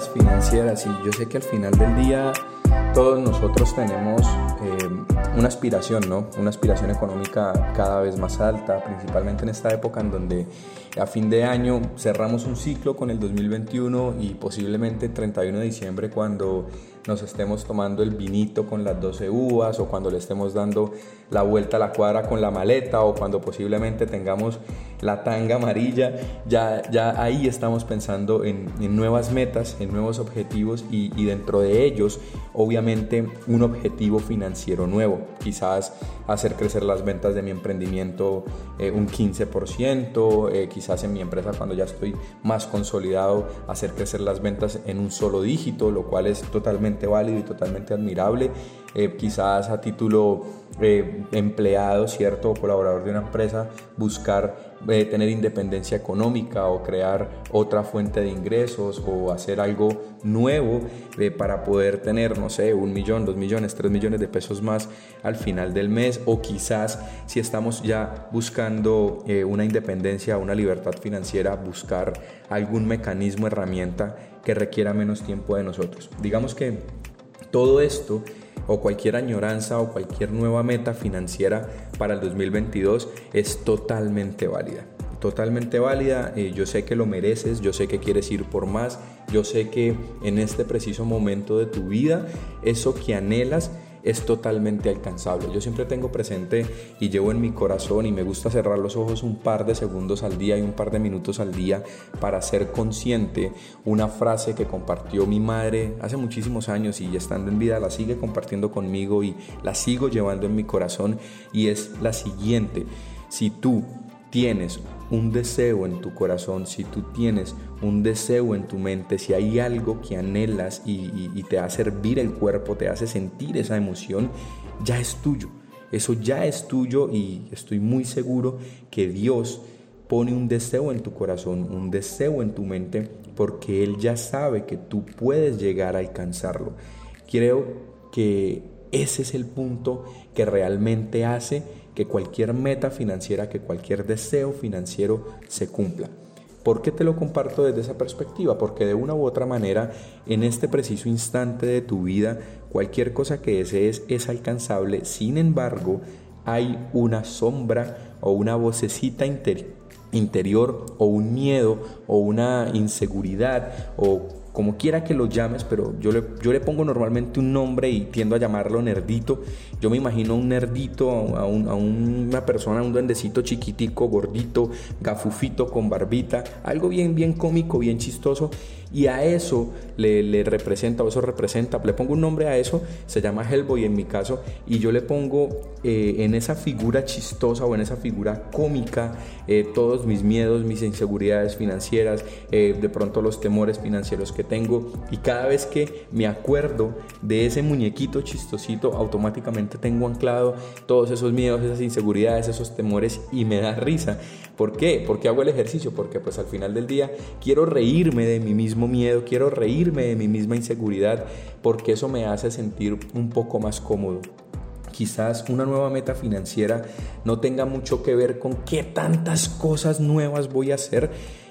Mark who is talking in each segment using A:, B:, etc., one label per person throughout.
A: financieras y yo sé que al final del día todos nosotros tenemos eh, una aspiración, ¿no? Una aspiración económica cada vez más alta, principalmente en esta época en donde a fin de año cerramos un ciclo con el 2021 y posiblemente 31 de diciembre cuando nos estemos tomando el vinito con las 12 uvas o cuando le estemos dando la vuelta a la cuadra con la maleta o cuando posiblemente tengamos la tanga amarilla, ya, ya ahí estamos pensando en, nuevas metas, en nuevos objetivos y, dentro de ellos obviamente un objetivo financiero nuevo, quizás hacer crecer las ventas de mi emprendimiento eh, un 15%, eh, quizás en mi empresa cuando ya estoy más consolidado hacer crecer las ventas en un solo dígito, lo cual es totalmente válido y totalmente admirable. Eh, quizás a título empleado, ¿cierto? O colaborador de una empresa, buscar eh, tener independencia económica o crear otra fuente de ingresos o hacer algo nuevo para poder tener, no sé, un millón, dos millones, tres millones de pesos más al final del mes o quizás si estamos ya buscando una independencia, una libertad financiera, buscar algún mecanismo, herramienta que requiera menos tiempo de nosotros. Digamos que todo esto o cualquier añoranza o cualquier nueva meta financiera para el 2022 es totalmente válida. Totalmente válida, eh, yo sé que lo mereces, yo sé que quieres ir por más, yo sé que en este preciso momento de tu vida, eso que anhelas es totalmente alcanzable. Yo siempre tengo presente y llevo en mi corazón y me gusta cerrar los ojos un par de segundos al día y un par de minutos al día para ser consciente una frase que compartió mi madre hace muchísimos años y estando en vida la sigue compartiendo conmigo y la sigo llevando en mi corazón y es la siguiente. Si tú tienes un deseo en tu corazón, si tú tienes un deseo en tu mente, si hay algo que anhelas y, te hace hervir el cuerpo, te hace sentir esa emoción, ya es tuyo. Eso ya es tuyo y estoy muy seguro que Dios pone un deseo en tu corazón, un deseo en tu mente, porque Él ya sabe que tú puedes llegar a alcanzarlo. Creo que ese es el punto que realmente hace que cualquier meta financiera, que cualquier deseo financiero se cumpla. ¿Por qué te lo comparto desde esa perspectiva? Porque de una u otra manera, en este preciso instante de tu vida, cualquier cosa que desees es alcanzable. Sin embargo, hay una sombra o una vocecita interior o un miedo o una inseguridad o como quiera que lo llames, pero yo le, yo le pongo normalmente un nombre y tiendo a llamarlo nerdito. Yo me imagino un nerdito, a, una persona, un duendecito chiquitico, gordito, gafufito, con barbita, algo bien, bien cómico, bien chistoso. Y a eso le, representa, o eso representa, le pongo un nombre a eso, se llama Hellboy en mi caso, y yo le pongo eh, en esa figura chistosa o en esa figura cómica eh, todos mis miedos, mis inseguridades financieras, eh, de pronto los temores financieros que tengo, y cada vez que me acuerdo de ese muñequito chistosito, automáticamente tengo anclado todos esos miedos, esas inseguridades, esos temores, y me da risa. ¿Por qué? Porque hago el ejercicio, porque pues al final del día quiero reírme de mí mismo miedo, quiero reírme de mi misma inseguridad porque eso me hace sentir un poco más cómodo. Quizás una nueva meta financiera no tenga mucho que ver con qué tantas cosas nuevas voy a hacer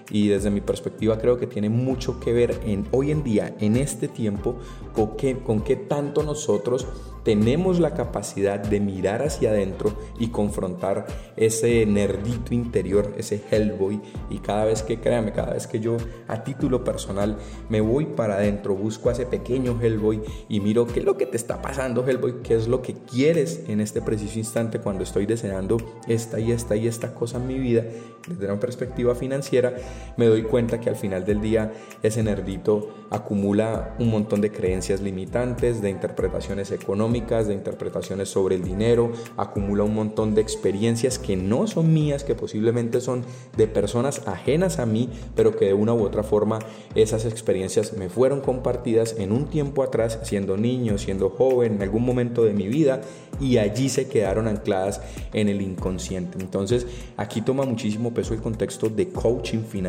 A: y desde mi perspectiva creo que tiene mucho que ver en hoy en día, en este tiempo, con qué, con qué tanto nosotros tenemos la capacidad de mirar hacia adentro y confrontar ese nerdito interior, ese Hellboy. Y cada vez que, créame, cada vez que yo a título personal me voy para adentro, busco a ese pequeño Hellboy y miro qué es lo que te está pasando, Hellboy, qué es lo que quieres en este preciso instante cuando estoy deseando esta y esta y esta cosa en mi vida, desde una perspectiva financiera, me doy cuenta que al final del día ese nerdito acumula un montón de creencias limitantes, de interpretaciones económicas, de interpretaciones sobre el dinero, acumula un montón de experiencias que no son mías, que posiblemente son de personas ajenas a mí, pero que de una u otra forma esas experiencias me fueron compartidas en un tiempo atrás, siendo niño, siendo joven, en algún momento de mi vida, y allí se quedaron ancladas en el inconsciente. Entonces, aquí toma muchísimo peso el contexto de coaching financiero,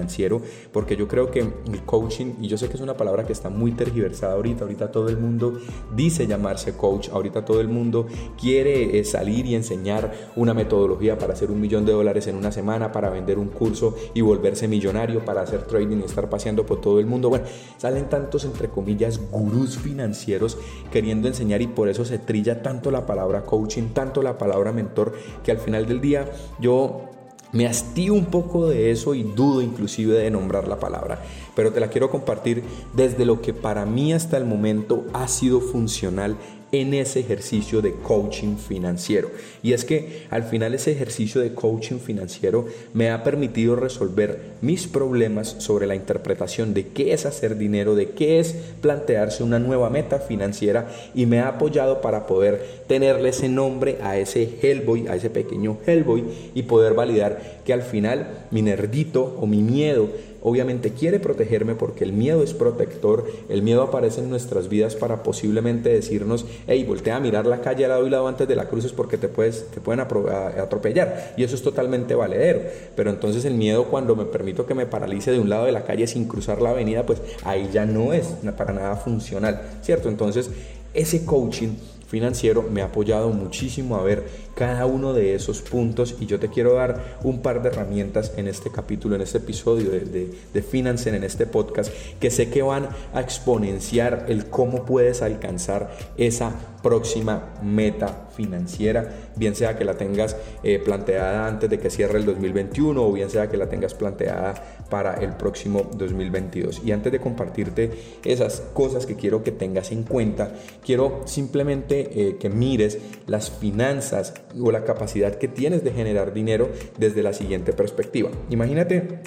A: porque yo creo que el coaching, y yo sé que es una palabra que está muy tergiversada ahorita, ahorita todo el mundo dice llamarse coach, ahorita todo el mundo quiere eh, salir y enseñar una metodología para hacer un millón de dólares en una semana, para vender un curso y volverse millonario, para hacer trading y estar paseando por todo el mundo. Bueno, salen tantos, entre comillas, gurús financieros queriendo enseñar y por eso se trilla tanto la palabra coaching, tanto la palabra mentor, que al final del día yo me hastío un poco de eso y dudo inclusive de nombrar la palabra, pero te la quiero compartir desde lo que para mí hasta el momento ha sido funcional en ese ejercicio de coaching financiero. Y es que al final ese ejercicio de coaching financiero me ha permitido resolver mis problemas sobre la interpretación de qué es hacer dinero, de qué es plantearse una nueva meta financiera y me ha apoyado para poder tenerle ese nombre a ese Hellboy, a ese pequeño Hellboy y poder validar que al final mi nerdito o mi miedo obviamente quiere protegerme porque el miedo es protector, el miedo aparece en nuestras vidas para posiblemente decirnos, hey, voltea a mirar la calle al lado y lado antes de la cruz es porque te, puedes, te pueden atropellar y eso es totalmente valedero, pero entonces el miedo cuando me permito que me paralice de un lado de la calle sin cruzar la avenida, pues ahí ya no es para nada funcional, ¿cierto? Entonces ese coaching financiero me ha apoyado muchísimo a ver cada uno de esos puntos y yo te quiero dar un par de herramientas en este capítulo, en este episodio de, de, de Financen, en este podcast, que sé que van a exponenciar el cómo puedes alcanzar esa próxima meta financiera, bien sea que la tengas eh, planteada antes de que cierre el 2021 o bien sea que la tengas planteada para el próximo 2022. Y antes de compartirte esas cosas que quiero que tengas en cuenta, quiero simplemente eh, que mires las finanzas o la capacidad que tienes de generar dinero desde la siguiente perspectiva. Imagínate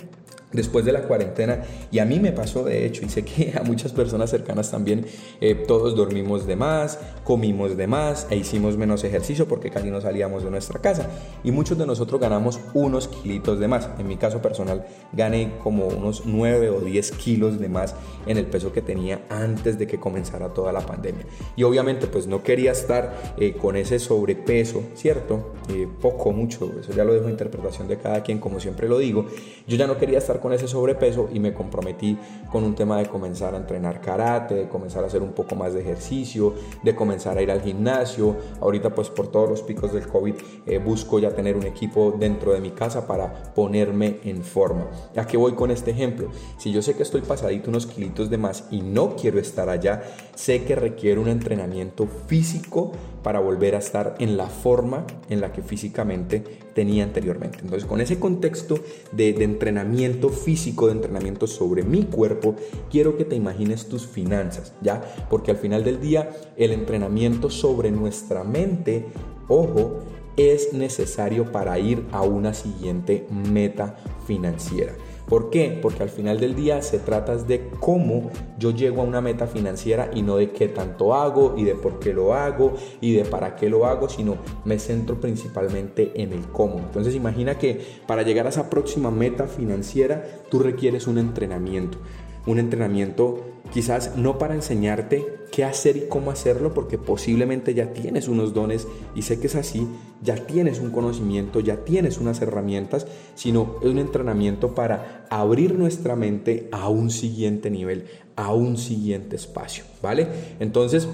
A: después de la cuarentena y a mí me pasó de hecho y sé que a muchas personas cercanas también eh, todos dormimos de más, comimos de más e hicimos menos ejercicio porque casi no salíamos de nuestra casa y muchos de nosotros ganamos unos kilitos de más. En mi caso personal gané como unos 9 o 10 kilos de más en el peso que tenía antes de que comenzara toda la pandemia y obviamente pues no quería estar eh, con ese sobrepeso, ¿cierto? Eh, poco, mucho, eso ya lo dejo a interpretación de cada quien como siempre lo digo. Yo ya no quería con ese sobrepeso y me comprometí con un tema de comenzar a entrenar karate, de comenzar a hacer un poco más de ejercicio, de comenzar a ir al gimnasio. Ahorita pues por todos los picos del COVID eh, busco ya tener un equipo dentro de mi casa para ponerme en forma. ¿A qué voy con este ejemplo? Si yo sé que estoy pasadito unos kilitos de más y no quiero estar allá, sé que requiere un entrenamiento físico para volver a estar en la forma en la que físicamente tenía anteriormente. Entonces, con ese contexto de, de, entrenamiento físico, de entrenamiento sobre mi cuerpo, quiero que te imagines tus finanzas, ¿ya? Porque al final del día, el entrenamiento sobre nuestra mente, ojo, es necesario para ir a una siguiente meta financiera. ¿Por qué? Porque al final del día se trata de cómo yo llego a una meta financiera y no de qué tanto hago y de por qué lo hago y de para qué lo hago, sino me centro principalmente en el cómo. Entonces imagina que para llegar a esa próxima meta financiera tú requieres un entrenamiento un entrenamiento quizás no para enseñarte qué hacer y cómo hacerlo, porque posiblemente ya tienes unos dones y sé que es así, ya tienes un conocimiento, ya tienes unas herramientas, sino es un entrenamiento para abrir nuestra mente a un siguiente nivel, a un siguiente espacio, ¿vale? Entonces,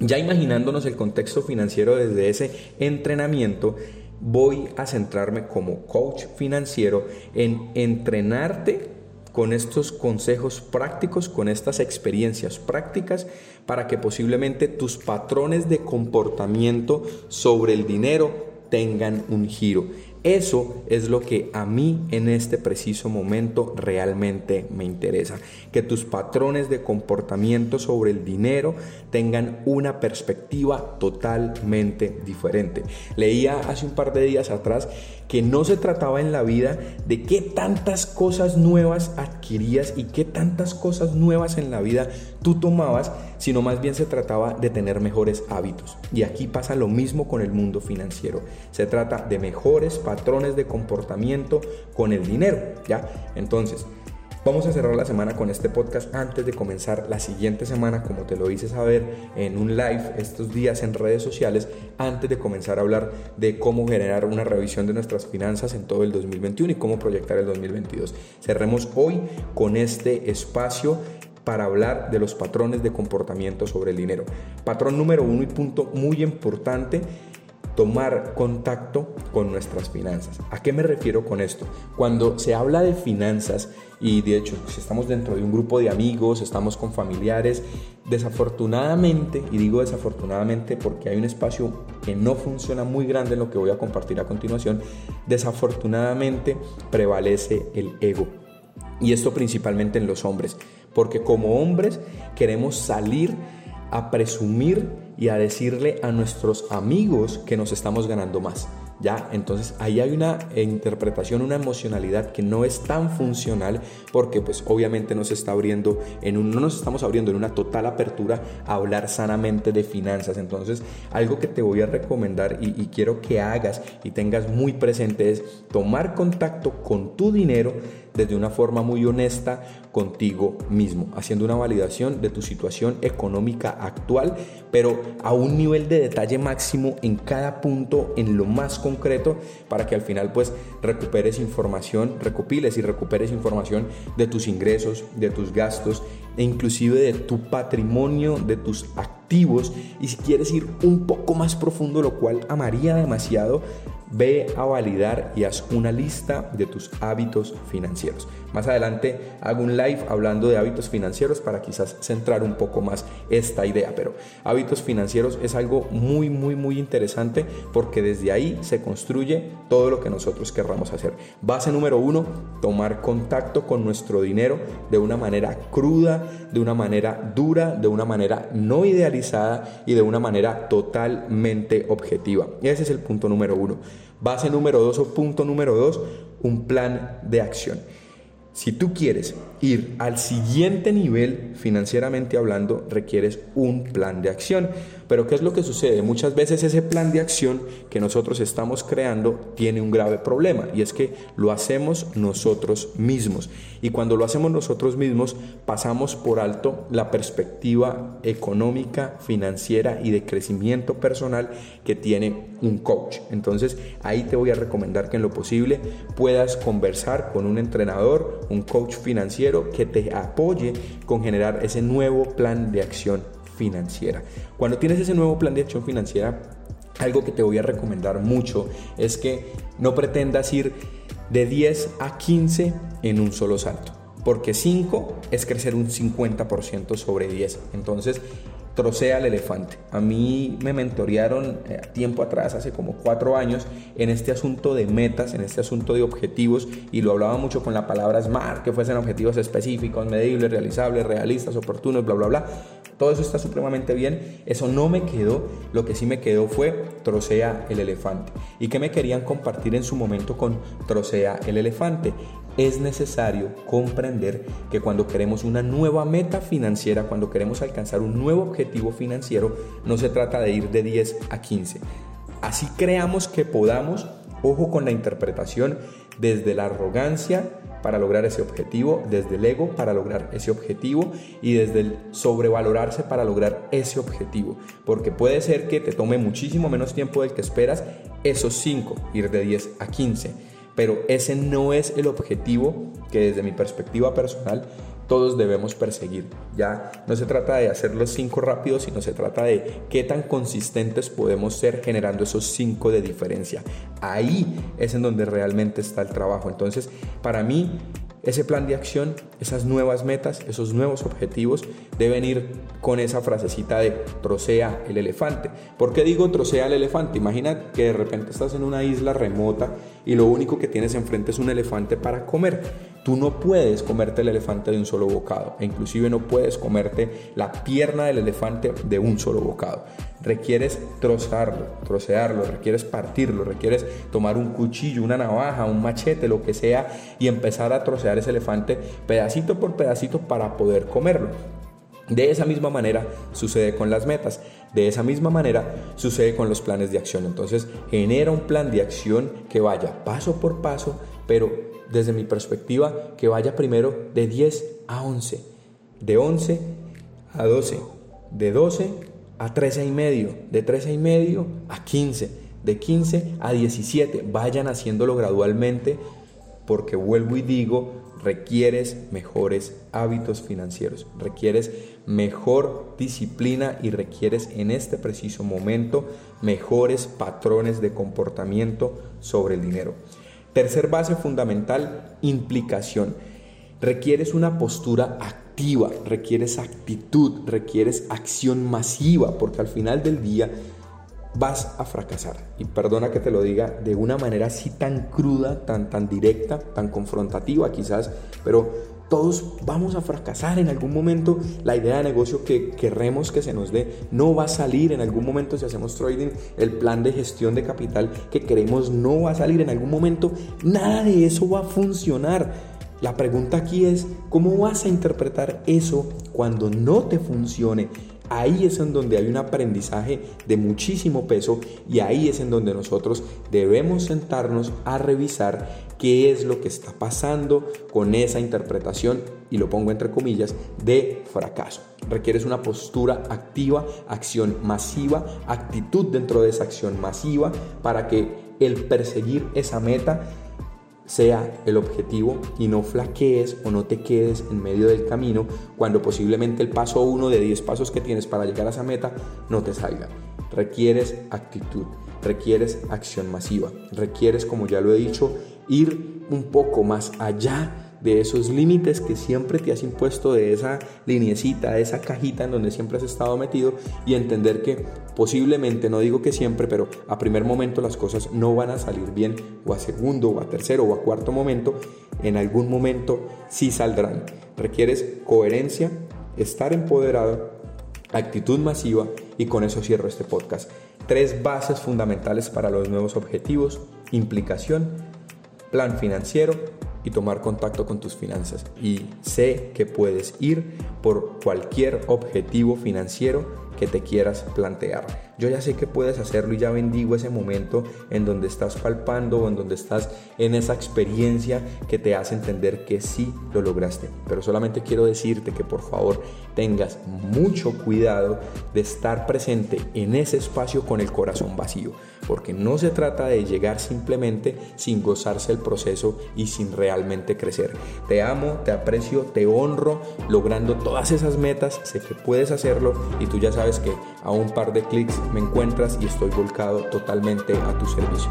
A: ya imaginándonos el contexto financiero desde ese entrenamiento, voy a centrarme como coach financiero en entrenarte con estos consejos prácticos, con estas experiencias prácticas, para que posiblemente tus patrones de comportamiento sobre el dinero tengan un giro. Eso es lo que a mí en este preciso momento realmente me interesa. Que tus patrones de comportamiento sobre el dinero tengan una perspectiva totalmente diferente. Leía hace un par de días atrás que no se trataba en la vida de qué tantas cosas nuevas adquirías y qué tantas cosas nuevas en la vida tú tomabas, sino más bien se trataba de tener mejores hábitos. Y aquí pasa lo mismo con el mundo financiero. Se trata de mejores patrones de comportamiento con el dinero, ¿ya? Entonces, Vamos a cerrar la semana con este podcast antes de comenzar la siguiente semana, como te lo hice saber en un live estos días en redes sociales, antes de comenzar a hablar de cómo generar una revisión de nuestras finanzas en todo el 2021 y cómo proyectar el 2022. Cerremos hoy con este espacio para hablar de los patrones de comportamiento sobre el dinero. Patrón número uno y punto muy importante tomar contacto con nuestras finanzas. ¿A qué me refiero con esto? Cuando se habla de finanzas, y de hecho, si estamos dentro de un grupo de amigos, estamos con familiares, desafortunadamente, y digo desafortunadamente porque hay un espacio que no funciona muy grande en lo que voy a compartir a continuación, desafortunadamente prevalece el ego. Y esto principalmente en los hombres, porque como hombres queremos salir a presumir y a decirle a nuestros amigos que nos estamos ganando más. ¿Ya? Entonces ahí hay una interpretación, una emocionalidad que no es tan funcional porque pues obviamente nos está abriendo en un, no nos estamos abriendo en una total apertura a hablar sanamente de finanzas. Entonces algo que te voy a recomendar y, y quiero que hagas y tengas muy presente es tomar contacto con tu dinero desde una forma muy honesta contigo mismo, haciendo una validación de tu situación económica actual, pero a un nivel de detalle máximo en cada punto, en lo más concreto, para que al final pues recuperes información, recopiles y recuperes información de tus ingresos, de tus gastos e inclusive de tu patrimonio, de tus activos. Y si quieres ir un poco más profundo, lo cual amaría demasiado, Ve a validar y haz una lista de tus hábitos financieros. Más adelante hago un live hablando de hábitos financieros para quizás centrar un poco más esta idea, pero hábitos financieros es algo muy, muy, muy interesante porque desde ahí se construye todo lo que nosotros querramos hacer. Base número uno, tomar contacto con nuestro dinero de una manera cruda, de una manera dura, de una manera no idealizada y de una manera totalmente objetiva. Ese es el punto número uno. Base número dos o punto número dos, un plan de acción. Si tú quieres ir al siguiente nivel financieramente hablando, requieres un plan de acción. Pero ¿qué es lo que sucede? Muchas veces ese plan de acción que nosotros estamos creando tiene un grave problema y es que lo hacemos nosotros mismos. Y cuando lo hacemos nosotros mismos pasamos por alto la perspectiva económica, financiera y de crecimiento personal que tiene un coach. Entonces ahí te voy a recomendar que en lo posible puedas conversar con un entrenador, un coach financiero que te apoye con generar ese nuevo plan de acción financiera. Cuando tienes ese nuevo plan de acción financiera, algo que te voy a recomendar mucho es que no pretendas ir de 10 a 15 en un solo salto, porque 5 es crecer un 50% sobre 10. Entonces, trocea al elefante. A mí me mentorearon eh, tiempo atrás, hace como cuatro años, en este asunto de metas, en este asunto de objetivos, y lo hablaba mucho con la palabra SMART, que fuesen objetivos específicos, medibles, realizables, realistas, oportunos, bla, bla, bla. Todo eso está supremamente bien. Eso no me quedó. Lo que sí me quedó fue trocea el elefante. ¿Y qué me querían compartir en su momento con trocea el elefante? Es necesario comprender que cuando queremos una nueva meta financiera, cuando queremos alcanzar un nuevo objetivo financiero, no se trata de ir de 10 a 15. Así creamos que podamos, ojo con la interpretación, desde la arrogancia para lograr ese objetivo, desde el ego para lograr ese objetivo y desde el sobrevalorarse para lograr ese objetivo. Porque puede ser que te tome muchísimo menos tiempo del que esperas esos 5, ir de 10 a 15 pero ese no es el objetivo que desde mi perspectiva personal todos debemos perseguir. Ya no se trata de hacer los cinco rápidos, sino se trata de qué tan consistentes podemos ser generando esos cinco de diferencia. Ahí es en donde realmente está el trabajo. Entonces, para mí, ese plan de acción, esas nuevas metas, esos nuevos objetivos deben ir con esa frasecita de trocea el elefante. ¿Por qué digo trocea el elefante? Imagina que de repente estás en una isla remota y lo único que tienes enfrente es un elefante para comer. Tú no puedes comerte el elefante de un solo bocado e inclusive no puedes comerte la pierna del elefante de un solo bocado. Requieres trozarlo, trocearlo, requieres partirlo, requieres tomar un cuchillo, una navaja, un machete, lo que sea y empezar a trocear ese elefante pedacito por pedacito para poder comerlo. De esa misma manera sucede con las metas, de esa misma manera sucede con los planes de acción. Entonces genera un plan de acción que vaya paso por paso, pero desde mi perspectiva, que vaya primero de 10 a 11, de 11 a 12, de 12 a 13 y medio, de 13 y medio a 15, de 15 a 17. Vayan haciéndolo gradualmente porque vuelvo y digo, requieres mejores hábitos financieros, requieres mejor disciplina y requieres en este preciso momento mejores patrones de comportamiento sobre el dinero. Tercer base fundamental, implicación. Requieres una postura activa, requieres actitud, requieres acción masiva, porque al final del día vas a fracasar. Y perdona que te lo diga de una manera así tan cruda, tan, tan directa, tan confrontativa quizás, pero todos vamos a fracasar en algún momento. La idea de negocio que queremos que se nos dé no va a salir en algún momento si hacemos trading. El plan de gestión de capital que queremos no va a salir en algún momento. Nada de eso va a funcionar. La pregunta aquí es, ¿cómo vas a interpretar eso cuando no te funcione? Ahí es en donde hay un aprendizaje de muchísimo peso y ahí es en donde nosotros debemos sentarnos a revisar qué es lo que está pasando con esa interpretación, y lo pongo entre comillas, de fracaso. Requieres una postura activa, acción masiva, actitud dentro de esa acción masiva para que el perseguir esa meta sea el objetivo y no flaquees o no te quedes en medio del camino cuando posiblemente el paso uno de 10 pasos que tienes para llegar a esa meta no te salga. Requieres actitud, requieres acción masiva, requieres, como ya lo he dicho, ir un poco más allá de esos límites que siempre te has impuesto, de esa linecita, de esa cajita en donde siempre has estado metido y entender que posiblemente, no digo que siempre, pero a primer momento las cosas no van a salir bien, o a segundo, o a tercero, o a cuarto momento, en algún momento sí saldrán. Requieres coherencia, estar empoderado, actitud masiva y con eso cierro este podcast. Tres bases fundamentales para los nuevos objetivos, implicación, plan financiero y tomar contacto con tus finanzas. Y sé que puedes ir por cualquier objetivo financiero que te quieras plantear. Yo ya sé que puedes hacerlo y ya bendigo ese momento en donde estás palpando o en donde estás en esa experiencia que te hace entender que sí lo lograste. Pero solamente quiero decirte que por favor tengas mucho cuidado de estar presente en ese espacio con el corazón vacío, porque no se trata de llegar simplemente sin gozarse el proceso y sin realmente crecer. Te amo, te aprecio, te honro logrando todas esas metas, sé que puedes hacerlo y tú ya sabes que a un par de clics me encuentras y estoy volcado totalmente a tu servicio.